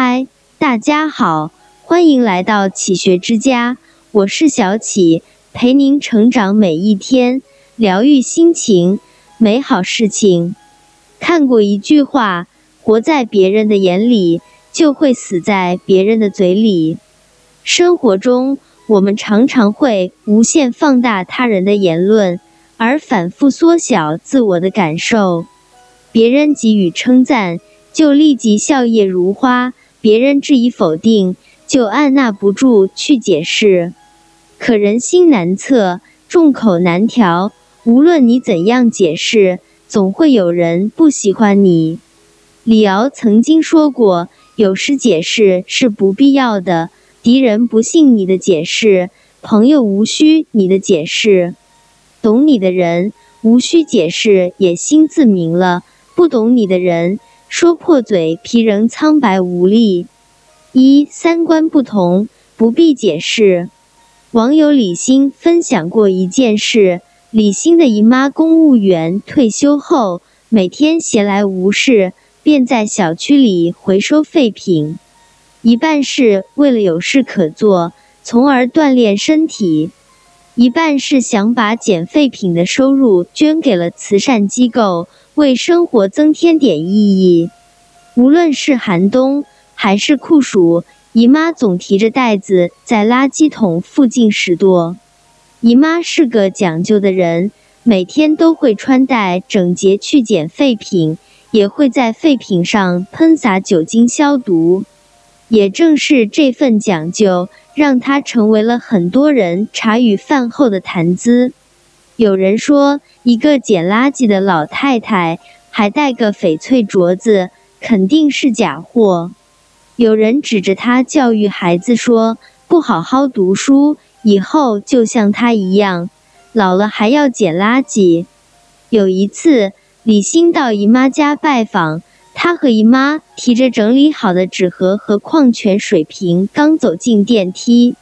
嗨，大家好，欢迎来到启学之家，我是小启，陪您成长每一天，疗愈心情，美好事情。看过一句话，活在别人的眼里，就会死在别人的嘴里。生活中，我们常常会无限放大他人的言论，而反复缩小自我的感受。别人给予称赞，就立即笑靥如花；别人质疑否定，就按捺不住去解释。可人心难测，众口难调，无论你怎样解释，总会有人不喜欢你。李敖曾经说过：“有时解释是不必要的。”敌人不信你的解释，朋友无需你的解释，懂你的人无需解释也心自明了。不懂你的人说破嘴皮仍苍白无力。一三观不同不必解释。网友李欣分享过一件事：李欣的姨妈公务员退休后，每天闲来无事，便在小区里回收废品。一半是为了有事可做，从而锻炼身体；一半是想把捡废品的收入捐给了慈善机构，为生活增添点意义。无论是寒冬还是酷暑，姨妈总提着袋子在垃圾桶附近拾掇。姨妈是个讲究的人，每天都会穿戴整洁去捡废品，也会在废品上喷洒酒精消毒。也正是这份讲究，让他成为了很多人茶余饭后的谈资。有人说，一个捡垃圾的老太太还戴个翡翠镯子，肯定是假货。有人指着他教育孩子说：“不好好读书，以后就像他一样，老了还要捡垃圾。”有一次，李欣到姨妈家拜访。他和姨妈提着整理好的纸盒和矿泉水瓶，刚走进电梯，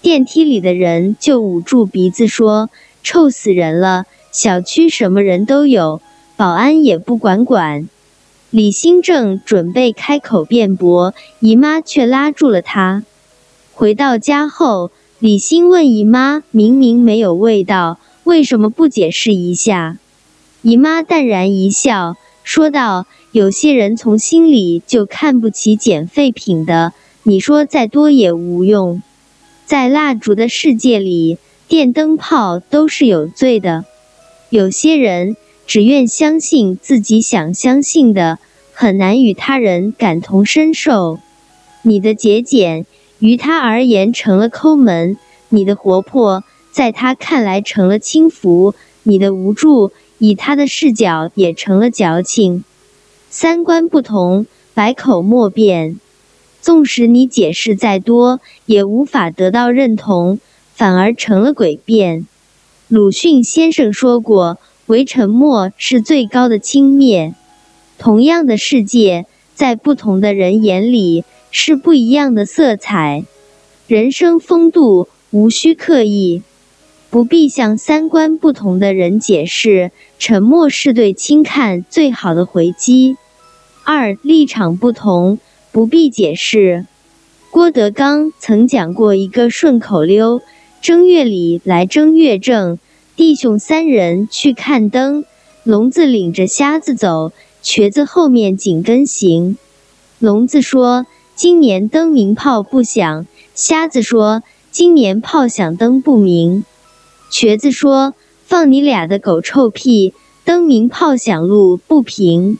电梯里的人就捂住鼻子说：“臭死人了！小区什么人都有，保安也不管管。”李新正准备开口辩驳，姨妈却拉住了他。回到家后，李欣问姨妈：“明明没有味道，为什么不解释一下？”姨妈淡然一笑，说道。有些人从心里就看不起捡废品的，你说再多也无用。在蜡烛的世界里，电灯泡都是有罪的。有些人只愿相信自己想相信的，很难与他人感同身受。你的节俭于他而言成了抠门，你的活泼在他看来成了轻浮，你的无助以他的视角也成了矫情。三观不同，百口莫辩。纵使你解释再多，也无法得到认同，反而成了诡辩。鲁迅先生说过：“唯沉默是最高的轻蔑。”同样的世界，在不同的人眼里是不一样的色彩。人生风度无需刻意，不必向三观不同的人解释。沉默是对轻看最好的回击。二立场不同，不必解释。郭德纲曾讲过一个顺口溜：正月里来正月正，弟兄三人去看灯，聋子领着瞎子走，瘸子后面紧跟行。聋子说：“今年灯明炮不响。”瞎子说：“今年炮响灯不明。”瘸子说：“放你俩的狗臭屁！灯明炮响路不平。”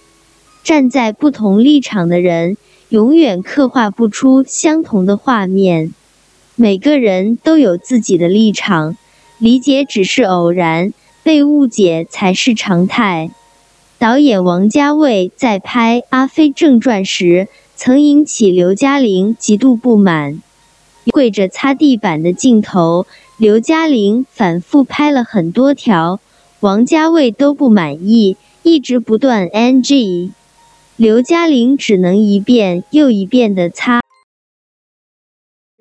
站在不同立场的人，永远刻画不出相同的画面。每个人都有自己的立场，理解只是偶然，被误解才是常态。导演王家卫在拍《阿飞正传》时，曾引起刘嘉玲极度不满。跪着擦地板的镜头，刘嘉玲反复拍了很多条，王家卫都不满意，一直不断 NG。刘嘉玲只能一遍又一遍的擦，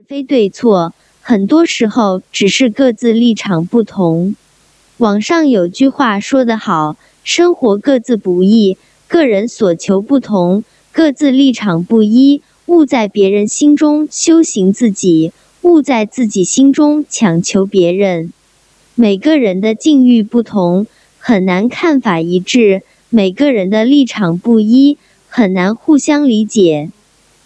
非对错，很多时候只是各自立场不同。网上有句话说得好：生活各自不易，个人所求不同，各自立场不一，勿在别人心中修行自己，勿在自己心中强求别人。每个人的境遇不同，很难看法一致；每个人的立场不一，很难互相理解。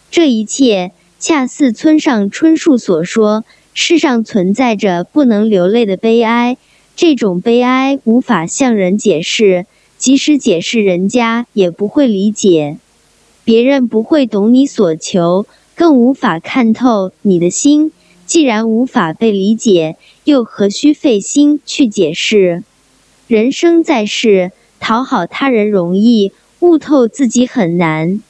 这一切，恰似村上春树所说：世上存在着不能流泪的悲哀，这种悲哀无法向人解释，即使解释，人家也不会理解。别人不会懂你所求，更无法看透你的心。既然无法被理解，又何须费心去解释？人生在世，讨好他人容易，悟透自己很难。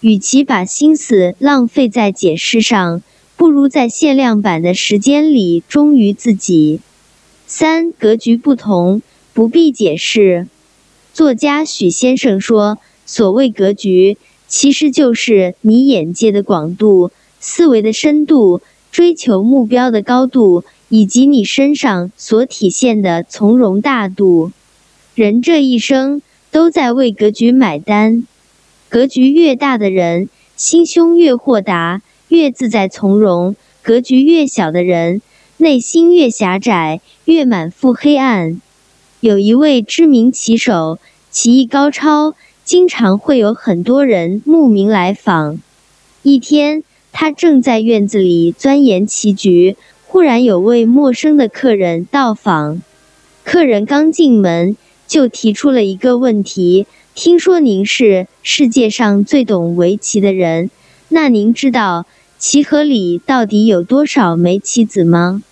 与其把心思浪费在解释上，不如在限量版的时间里忠于自己。三格局不同，不必解释。作家许先生说：“所谓格局。”其实就是你眼界的广度、思维的深度、追求目标的高度，以及你身上所体现的从容大度。人这一生都在为格局买单。格局越大的人，心胸越豁达，越自在从容；格局越小的人，内心越狭窄，越满腹黑暗。有一位知名棋手，棋艺高超。经常会有很多人慕名来访。一天，他正在院子里钻研棋局，忽然有位陌生的客人到访。客人刚进门就提出了一个问题：“听说您是世界上最懂围棋的人，那您知道棋盒里到底有多少枚棋子吗？”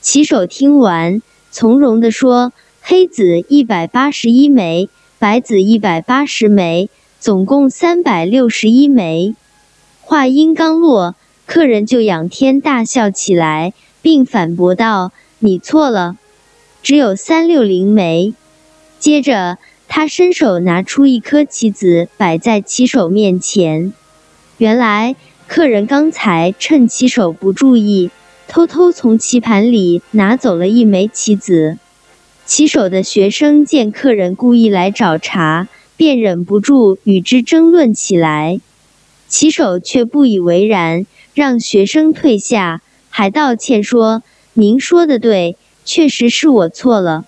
棋手听完，从容地说：“黑子一百八十一枚。”白子一百八十枚，总共三百六十一枚。话音刚落，客人就仰天大笑起来，并反驳道：“你错了，只有三六零枚。”接着，他伸手拿出一颗棋子，摆在棋手面前。原来，客人刚才趁棋手不注意，偷偷从棋盘里拿走了一枚棋子。棋手的学生见客人故意来找茬，便忍不住与之争论起来。棋手却不以为然，让学生退下，还道歉说：“您说的对，确实是我错了。”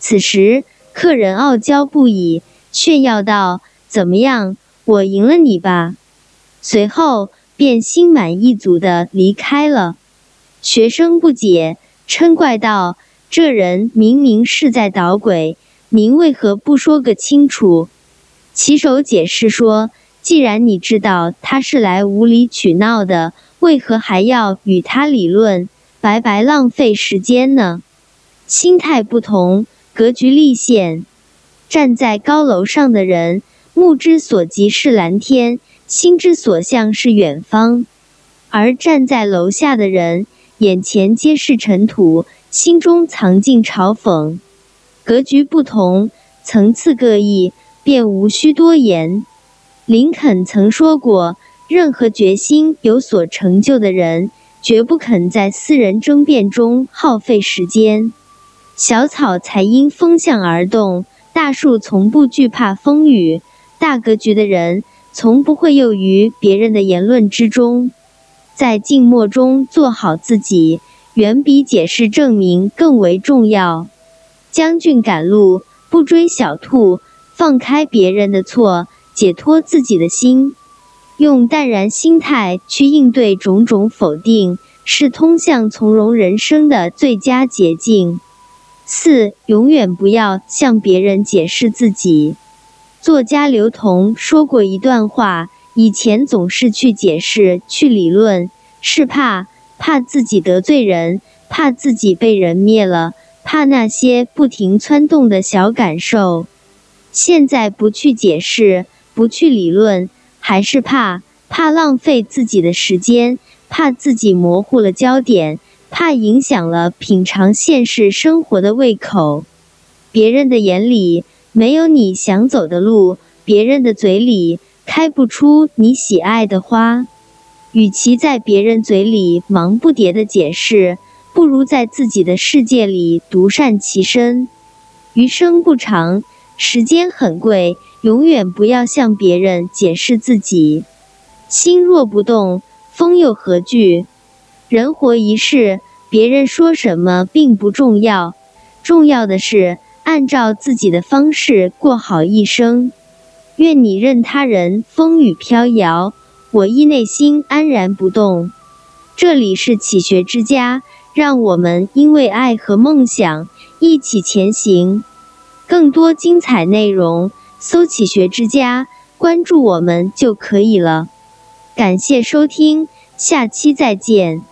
此时，客人傲娇不已，炫耀道：“怎么样，我赢了你吧？”随后便心满意足地离开了。学生不解，嗔怪道。这人明明是在捣鬼，您为何不说个清楚？棋手解释说：“既然你知道他是来无理取闹的，为何还要与他理论，白白浪费时间呢？”心态不同，格局立现。站在高楼上的人，目之所及是蓝天，心之所向是远方；而站在楼下的人，眼前皆是尘土。心中藏进嘲讽，格局不同，层次各异，便无需多言。林肯曾说过：“任何决心有所成就的人，绝不肯在私人争辩中耗费时间。小草才因风向而动，大树从不惧怕风雨。大格局的人，从不会囿于别人的言论之中，在静默中做好自己。”远比解释证明更为重要。将军赶路，不追小兔，放开别人的错，解脱自己的心，用淡然心态去应对种种否定，是通向从容人生的最佳捷径。四，永远不要向别人解释自己。作家刘同说过一段话：以前总是去解释、去理论，是怕。怕自己得罪人，怕自己被人灭了，怕那些不停窜动的小感受。现在不去解释，不去理论，还是怕，怕浪费自己的时间，怕自己模糊了焦点，怕影响了品尝现实生活的胃口。别人的眼里没有你想走的路，别人的嘴里开不出你喜爱的花。与其在别人嘴里忙不迭的解释，不如在自己的世界里独善其身。余生不长，时间很贵，永远不要向别人解释自己。心若不动，风又何惧？人活一世，别人说什么并不重要，重要的是按照自己的方式过好一生。愿你任他人风雨飘摇，我亦内心安然不动。这里是启学之家，让我们因为爱和梦想一起前行。更多精彩内容，搜“启学之家”，关注我们就可以了。感谢收听，下期再见。